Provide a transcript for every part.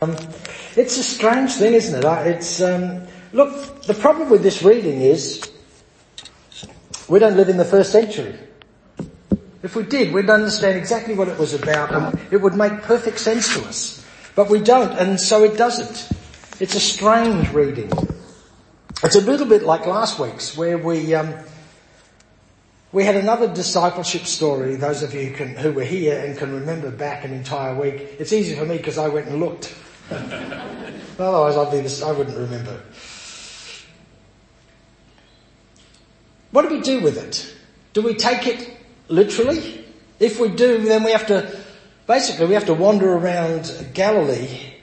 Um, it's a strange thing, isn't it? It's um, look. The problem with this reading is we don't live in the first century. If we did, we'd understand exactly what it was about, and it would make perfect sense to us. But we don't, and so it doesn't. It's a strange reading. It's a little bit like last week's, where we um, we had another discipleship story. Those of you can, who were here and can remember back an entire week, it's easy for me because I went and looked Otherwise, I'd be this, I wouldn't remember. What do we do with it? Do we take it literally? If we do, then we have to, basically we have to wander around Galilee,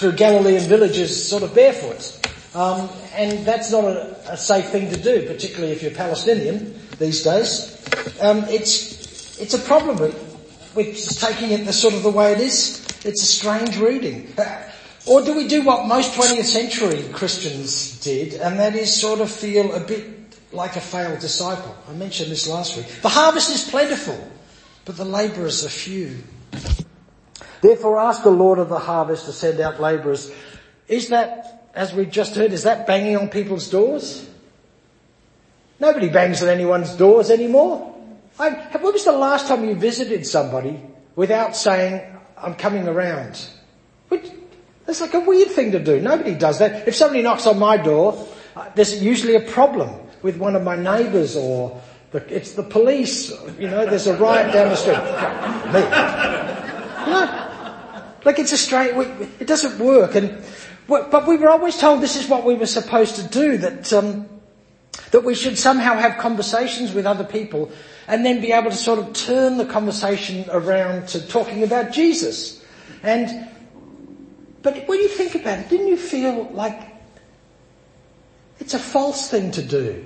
through Galilean villages sort of barefoot. Um, and that's not a, a, safe thing to do, particularly if you're Palestinian these days. Um, it's, it's a problem with, with taking it the sort of the way it is. It's a strange reading. Or do we do what most 20th century Christians did, and that is sort of feel a bit like a failed disciple? I mentioned this last week. The harvest is plentiful, but the labourers are few. Therefore ask the Lord of the harvest to send out labourers. Is that, as we've just heard, is that banging on people's doors? Nobody bangs on anyone's doors anymore. I, when was the last time you visited somebody without saying, I'm coming around. Which, that's like a weird thing to do. Nobody does that. If somebody knocks on my door, uh, there's usually a problem with one of my neighbours or the, it's the police. You know, there's a riot down the street. Me. Know, like it's a straight, it doesn't work. And, but we were always told this is what we were supposed to do, that, um, that we should somehow have conversations with other people and then be able to sort of turn the conversation around to talking about Jesus. And, but when you think about it, didn't you feel like it's a false thing to do?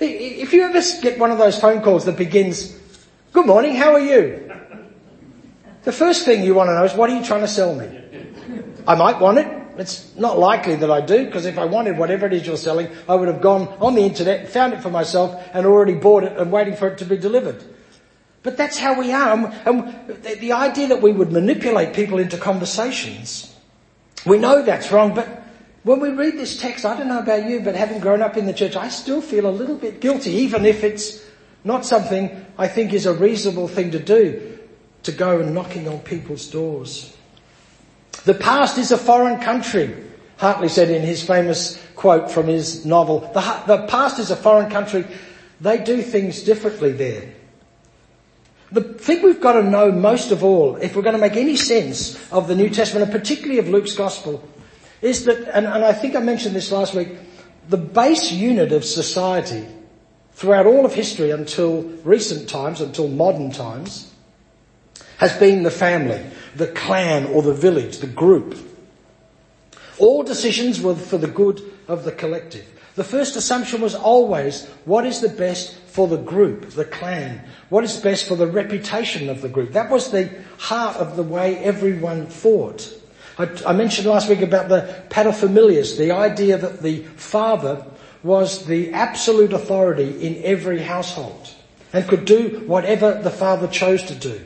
If you ever get one of those phone calls that begins, good morning, how are you? The first thing you want to know is, what are you trying to sell me? I might want it. It's not likely that I do, because if I wanted whatever it is you're selling, I would have gone on the internet, and found it for myself, and already bought it and waiting for it to be delivered. But that's how we are. And the idea that we would manipulate people into conversations, we know that's wrong, but when we read this text, I don't know about you, but having grown up in the church, I still feel a little bit guilty, even if it's not something I think is a reasonable thing to do, to go and knocking on people's doors. The past is a foreign country, Hartley said in his famous quote from his novel. The, the past is a foreign country. They do things differently there. The thing we've got to know most of all, if we're going to make any sense of the New Testament, and particularly of Luke's Gospel, is that, and, and I think I mentioned this last week, the base unit of society throughout all of history until recent times, until modern times, has been the family the clan or the village, the group. All decisions were for the good of the collective. The first assumption was always what is the best for the group, the clan? What is best for the reputation of the group? That was the heart of the way everyone thought. I, I mentioned last week about the paterfamilias, the idea that the father was the absolute authority in every household and could do whatever the father chose to do.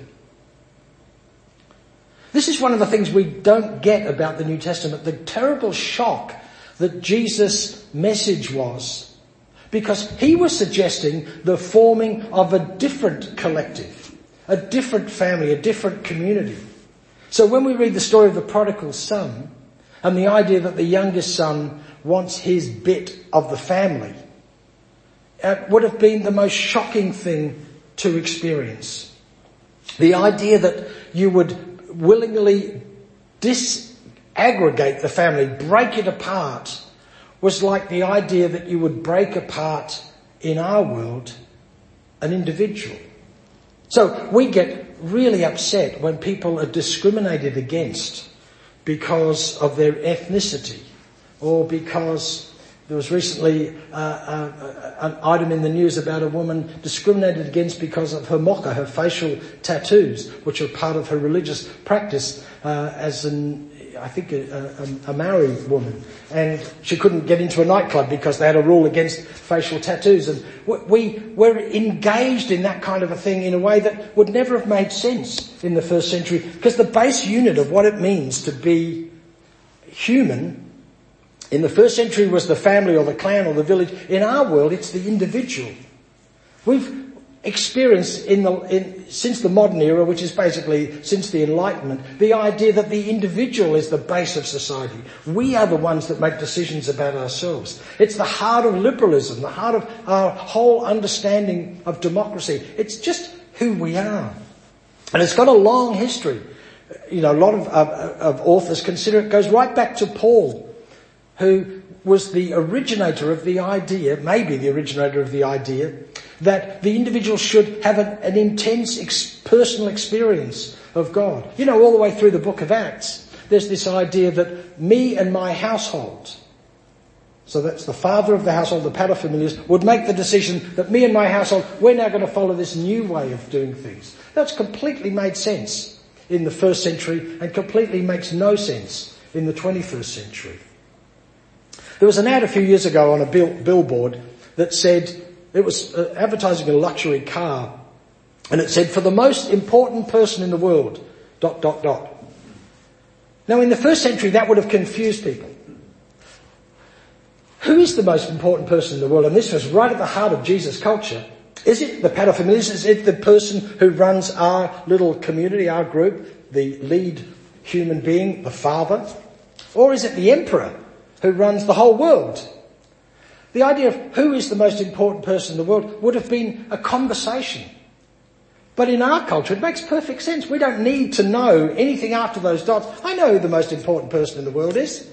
This is one of the things we don't get about the New Testament, the terrible shock that Jesus' message was. Because he was suggesting the forming of a different collective, a different family, a different community. So when we read the story of the prodigal son, and the idea that the youngest son wants his bit of the family, it would have been the most shocking thing to experience. The idea that you would willingly disaggregate the family, break it apart, was like the idea that you would break apart in our world an individual. So we get really upset when people are discriminated against because of their ethnicity or because there was recently uh, uh, an item in the news about a woman discriminated against because of her moko, her facial tattoos, which are part of her religious practice uh, as an I think, a, a, a Maori woman, and she couldn't get into a nightclub because they had a rule against facial tattoos. And we were engaged in that kind of a thing in a way that would never have made sense in the first century, because the base unit of what it means to be human in the first century was the family or the clan or the village. In our world, it's the individual. We've experienced in the, in, since the modern era, which is basically since the Enlightenment, the idea that the individual is the base of society. We are the ones that make decisions about ourselves. It's the heart of liberalism, the heart of our whole understanding of democracy. It's just who we are. And it's got a long history. You know, a lot of, of, of authors consider it goes right back to Paul, who was the originator of the idea, maybe the originator of the idea, that the individual should have an, an intense ex- personal experience of God. You know, all the way through the book of Acts, there's this idea that me and my household, so that's the father of the household, the paterfamilias, would make the decision that me and my household, we're now going to follow this new way of doing things. That's completely made sense in the first century and completely makes no sense in the 21st century. There was an ad a few years ago on a bill, billboard that said, it was uh, advertising a luxury car, and it said, for the most important person in the world, dot, dot, dot. Now in the first century that would have confused people. Who is the most important person in the world? And this was right at the heart of Jesus' culture. Is it the paterfamilias? Is it the person who runs our little community, our group, the lead human being, the father? Or is it the emperor who runs the whole world? The idea of who is the most important person in the world would have been a conversation. But in our culture, it makes perfect sense. We don't need to know anything after those dots. I know who the most important person in the world is.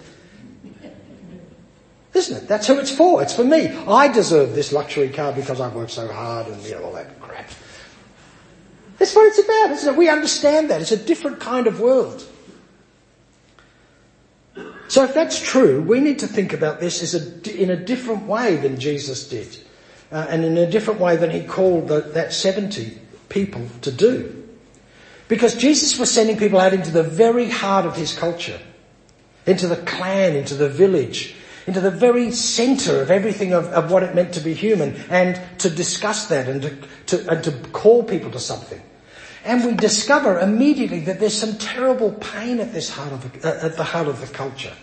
Isn't it? That's who it's for. It's for me. I deserve this luxury car because I've worked so hard and you know, all that crap. That's what it's about, isn't it? We understand that. It's a different kind of world. So if that's true, we need to think about this a, in a different way than Jesus did. Uh, and in a different way than he called the, that 70 people to do. Because Jesus was sending people out into the very heart of his culture. Into the clan, into the village, into the very centre of everything of, of, what it meant to be human and to discuss that and to, to, and to call people to something. And we discover immediately that there's some terrible pain at this heart of the, uh, at the heart of the culture.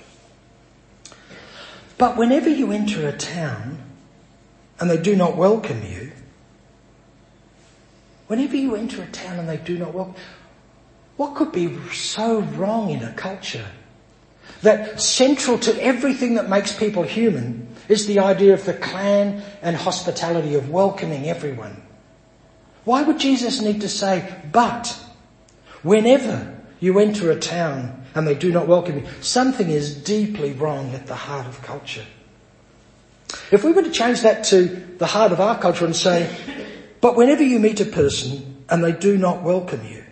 But whenever you enter a town and they do not welcome you, whenever you enter a town and they do not welcome, what could be so wrong in a culture that central to everything that makes people human is the idea of the clan and hospitality of welcoming everyone? Why would Jesus need to say, but whenever you enter a town and they do not welcome you, something is deeply wrong at the heart of culture. If we were to change that to the heart of our culture and say, but whenever you meet a person and they do not welcome you,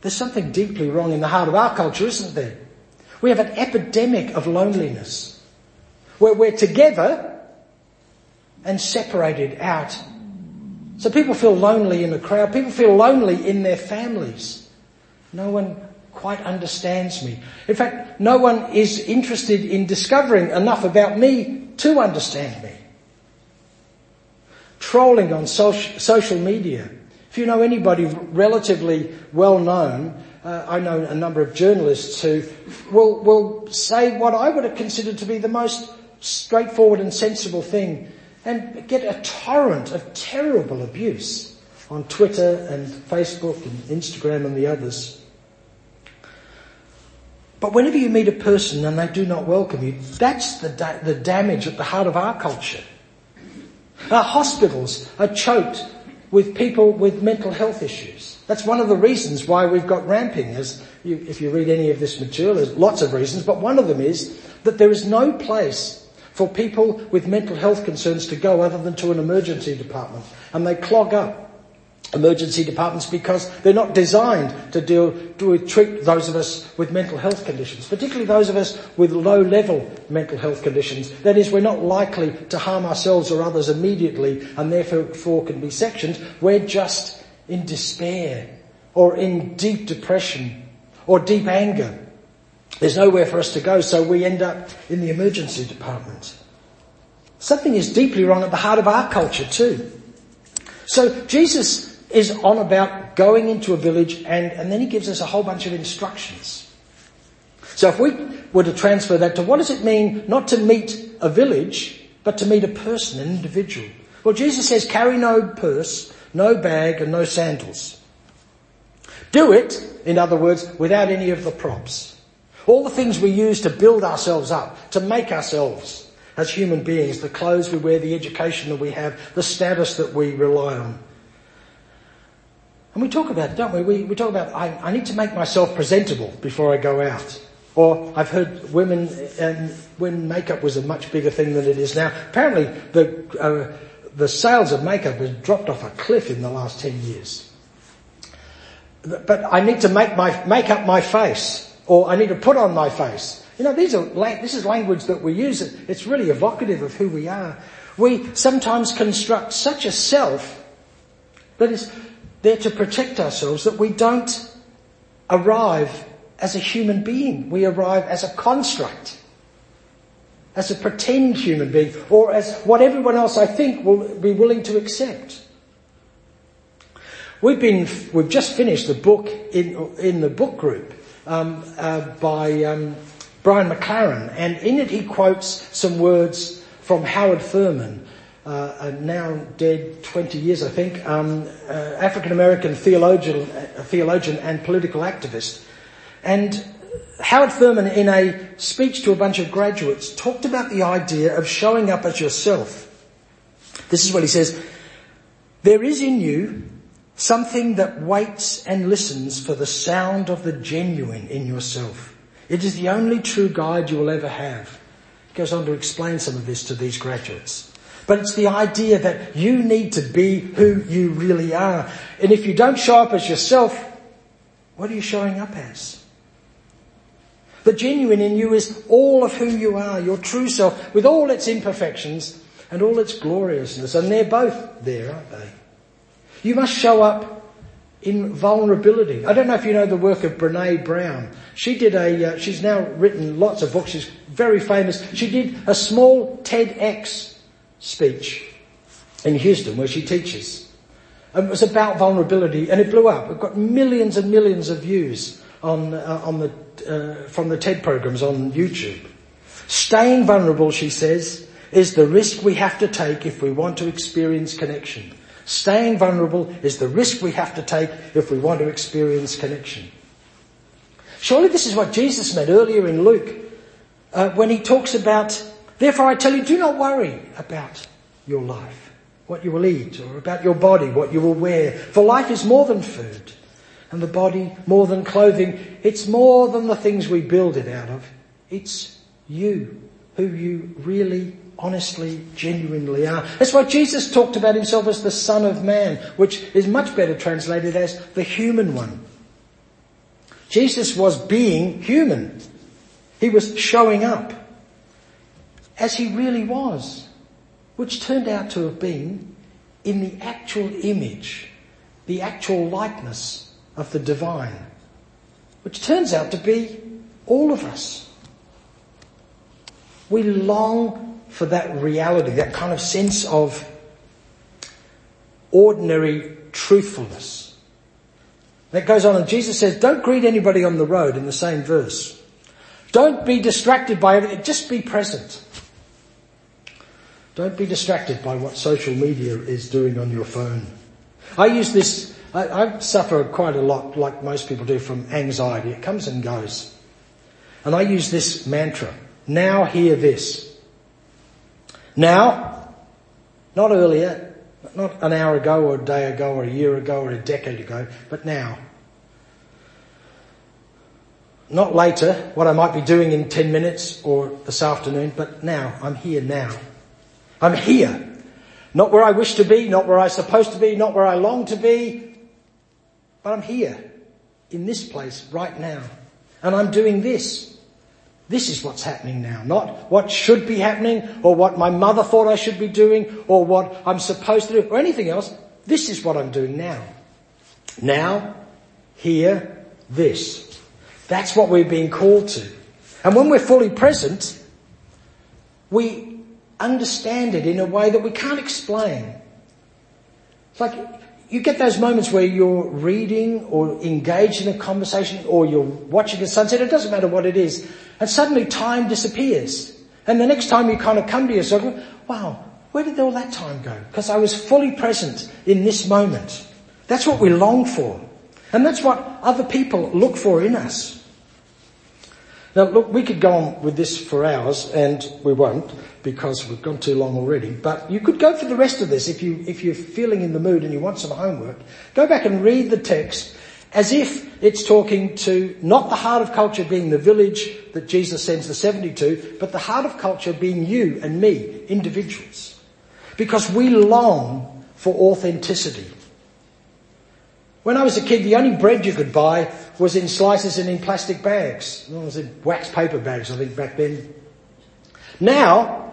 there's something deeply wrong in the heart of our culture, isn't there? We have an epidemic of loneliness where we're together and separated out. So people feel lonely in the crowd. People feel lonely in their families. No one quite understands me. In fact, no one is interested in discovering enough about me to understand me. Trolling on social media. If you know anybody relatively well known, uh, I know a number of journalists who will, will say what I would have considered to be the most straightforward and sensible thing and get a torrent of terrible abuse on Twitter and Facebook and Instagram and the others. But whenever you meet a person and they do not welcome you, that's the, da- the damage at the heart of our culture. Our hospitals are choked with people with mental health issues. That's one of the reasons why we've got ramping. As you, if you read any of this material, there's lots of reasons, but one of them is that there is no place for people with mental health concerns to go other than to an emergency department. And they clog up emergency departments because they're not designed to deal to treat those of us with mental health conditions, particularly those of us with low level mental health conditions. That is, we're not likely to harm ourselves or others immediately and therefore can be sectioned. We're just in despair or in deep depression or deep anger. There's nowhere for us to go, so we end up in the emergency department. Something is deeply wrong at the heart of our culture too. So Jesus is on about going into a village and, and then he gives us a whole bunch of instructions. So if we were to transfer that to what does it mean not to meet a village, but to meet a person, an individual? Well, Jesus says carry no purse, no bag and no sandals. Do it, in other words, without any of the props. All the things we use to build ourselves up, to make ourselves as human beings, the clothes we wear, the education that we have, the status that we rely on. And we talk about it, don't we? We, we talk about, I, I need to make myself presentable before I go out. Or I've heard women, um, when makeup was a much bigger thing than it is now, apparently the, uh, the sales of makeup has dropped off a cliff in the last 10 years. But I need to make my, make up my face, or I need to put on my face. You know, these are, this is language that we use. It's really evocative of who we are. We sometimes construct such a self that is there to protect ourselves that we don't arrive as a human being. We arrive as a construct. As a pretend human being. Or as what everyone else I think will be willing to accept. We've been, we've just finished the book in, in the book group, um, uh, by, um, Brian McLaren, and in it he quotes some words from Howard Thurman, uh, now dead 20 years, I think, um, uh, African American theologian, uh, theologian and political activist. And Howard Thurman, in a speech to a bunch of graduates, talked about the idea of showing up as yourself. This is what he says. There is in you something that waits and listens for the sound of the genuine in yourself. It is the only true guide you will ever have. He goes on to explain some of this to these graduates. But it's the idea that you need to be who you really are. And if you don't show up as yourself, what are you showing up as? The genuine in you is all of who you are, your true self, with all its imperfections and all its gloriousness. And they're both there, aren't they? You must show up in vulnerability. I don't know if you know the work of Brene Brown. She did a, uh, she's now written lots of books. She's very famous. She did a small TEDx speech in Houston where she teaches. And it was about vulnerability and it blew up. It got millions and millions of views on, uh, on the, uh, from the TED programs on YouTube. Staying vulnerable, she says, is the risk we have to take if we want to experience connection. Staying vulnerable is the risk we have to take if we want to experience connection. Surely this is what Jesus meant earlier in Luke uh, when he talks about, therefore I tell you, do not worry about your life, what you will eat, or about your body, what you will wear. For life is more than food, and the body more than clothing. It's more than the things we build it out of. It's you, who you really honestly, genuinely are. That's why Jesus talked about himself as the Son of Man, which is much better translated as the human one. Jesus was being human. He was showing up as he really was, which turned out to have been in the actual image, the actual likeness of the divine, which turns out to be all of us. We long for that reality, that kind of sense of ordinary truthfulness. That goes on and Jesus says, don't greet anybody on the road in the same verse. Don't be distracted by everything, just be present. Don't be distracted by what social media is doing on your phone. I use this, I, I suffer quite a lot, like most people do, from anxiety. It comes and goes. And I use this mantra, now hear this. Now, not earlier, not an hour ago or a day ago or a year ago or a decade ago, but now. Not later, what I might be doing in 10 minutes or this afternoon, but now. I'm here now. I'm here. Not where I wish to be, not where I'm supposed to be, not where I long to be, but I'm here in this place right now. And I'm doing this. This is what's happening now, not what should be happening or what my mother thought I should be doing or what I'm supposed to do or anything else. This is what I'm doing now. Now, here, this. That's what we're being called to. And when we're fully present, we understand it in a way that we can't explain. It's like you get those moments where you're reading or engaged in a conversation or you're watching a sunset, it doesn't matter what it is, and suddenly time disappears. And the next time you kind of come to yourself, wow, where did all that time go? Because I was fully present in this moment. That's what we long for. And that's what other people look for in us. Now look, we could go on with this for hours and we won't because we've gone too long already, but you could go for the rest of this if you, if you're feeling in the mood and you want some homework. Go back and read the text as if it's talking to not the heart of culture being the village that Jesus sends the 70 to, but the heart of culture being you and me, individuals. Because we long for authenticity. When I was a kid, the only bread you could buy was in slices and in plastic bags. It was in wax paper bags, I think, back then. Now,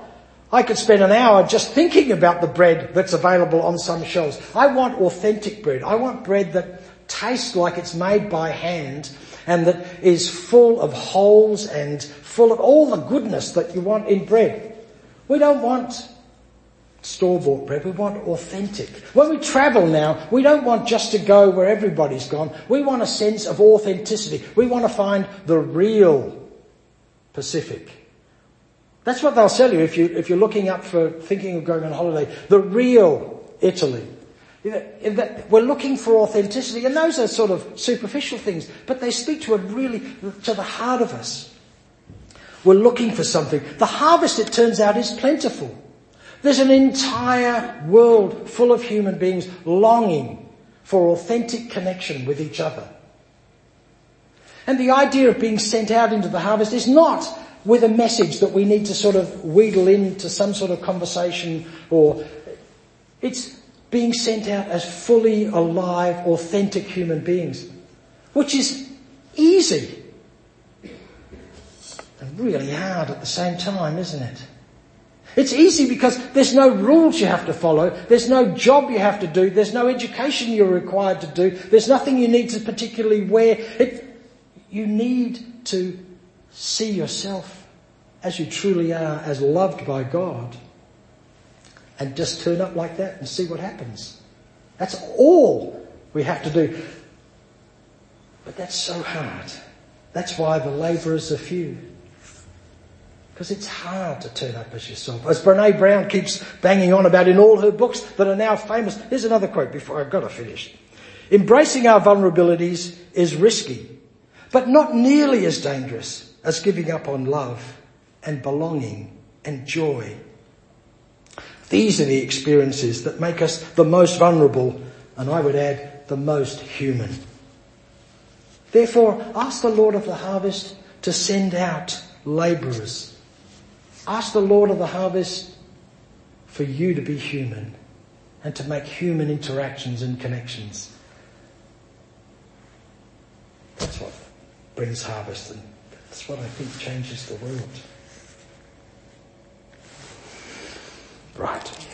I could spend an hour just thinking about the bread that's available on some shelves. I want authentic bread. I want bread that tastes like it's made by hand and that is full of holes and full of all the goodness that you want in bread. We don't want store-bought bread. We want authentic. When we travel now, we don't want just to go where everybody's gone. We want a sense of authenticity. We want to find the real Pacific. That's what they'll sell you if you if you're looking up for thinking of going on holiday. The real Italy. We're looking for authenticity, and those are sort of superficial things, but they speak to a really to the heart of us. We're looking for something. The harvest, it turns out, is plentiful. There's an entire world full of human beings longing for authentic connection with each other. And the idea of being sent out into the harvest is not with a message that we need to sort of wheedle into some sort of conversation or it's being sent out as fully alive, authentic human beings, which is easy and really hard at the same time, isn't it? It's easy because there's no rules you have to follow. There's no job you have to do. There's no education you're required to do. There's nothing you need to particularly wear. It, you need to see yourself as you truly are, as loved by God. And just turn up like that and see what happens. That's all we have to do. But that's so hard. That's why the labourers are few. Because it's hard to turn up as yourself. As Brene Brown keeps banging on about in all her books that are now famous. Here's another quote before I've got to finish. Embracing our vulnerabilities is risky, but not nearly as dangerous as giving up on love and belonging and joy. These are the experiences that make us the most vulnerable and I would add the most human. Therefore, ask the Lord of the harvest to send out labourers Ask the Lord of the harvest for you to be human and to make human interactions and connections. That's what brings harvest and that's what I think changes the world. Right.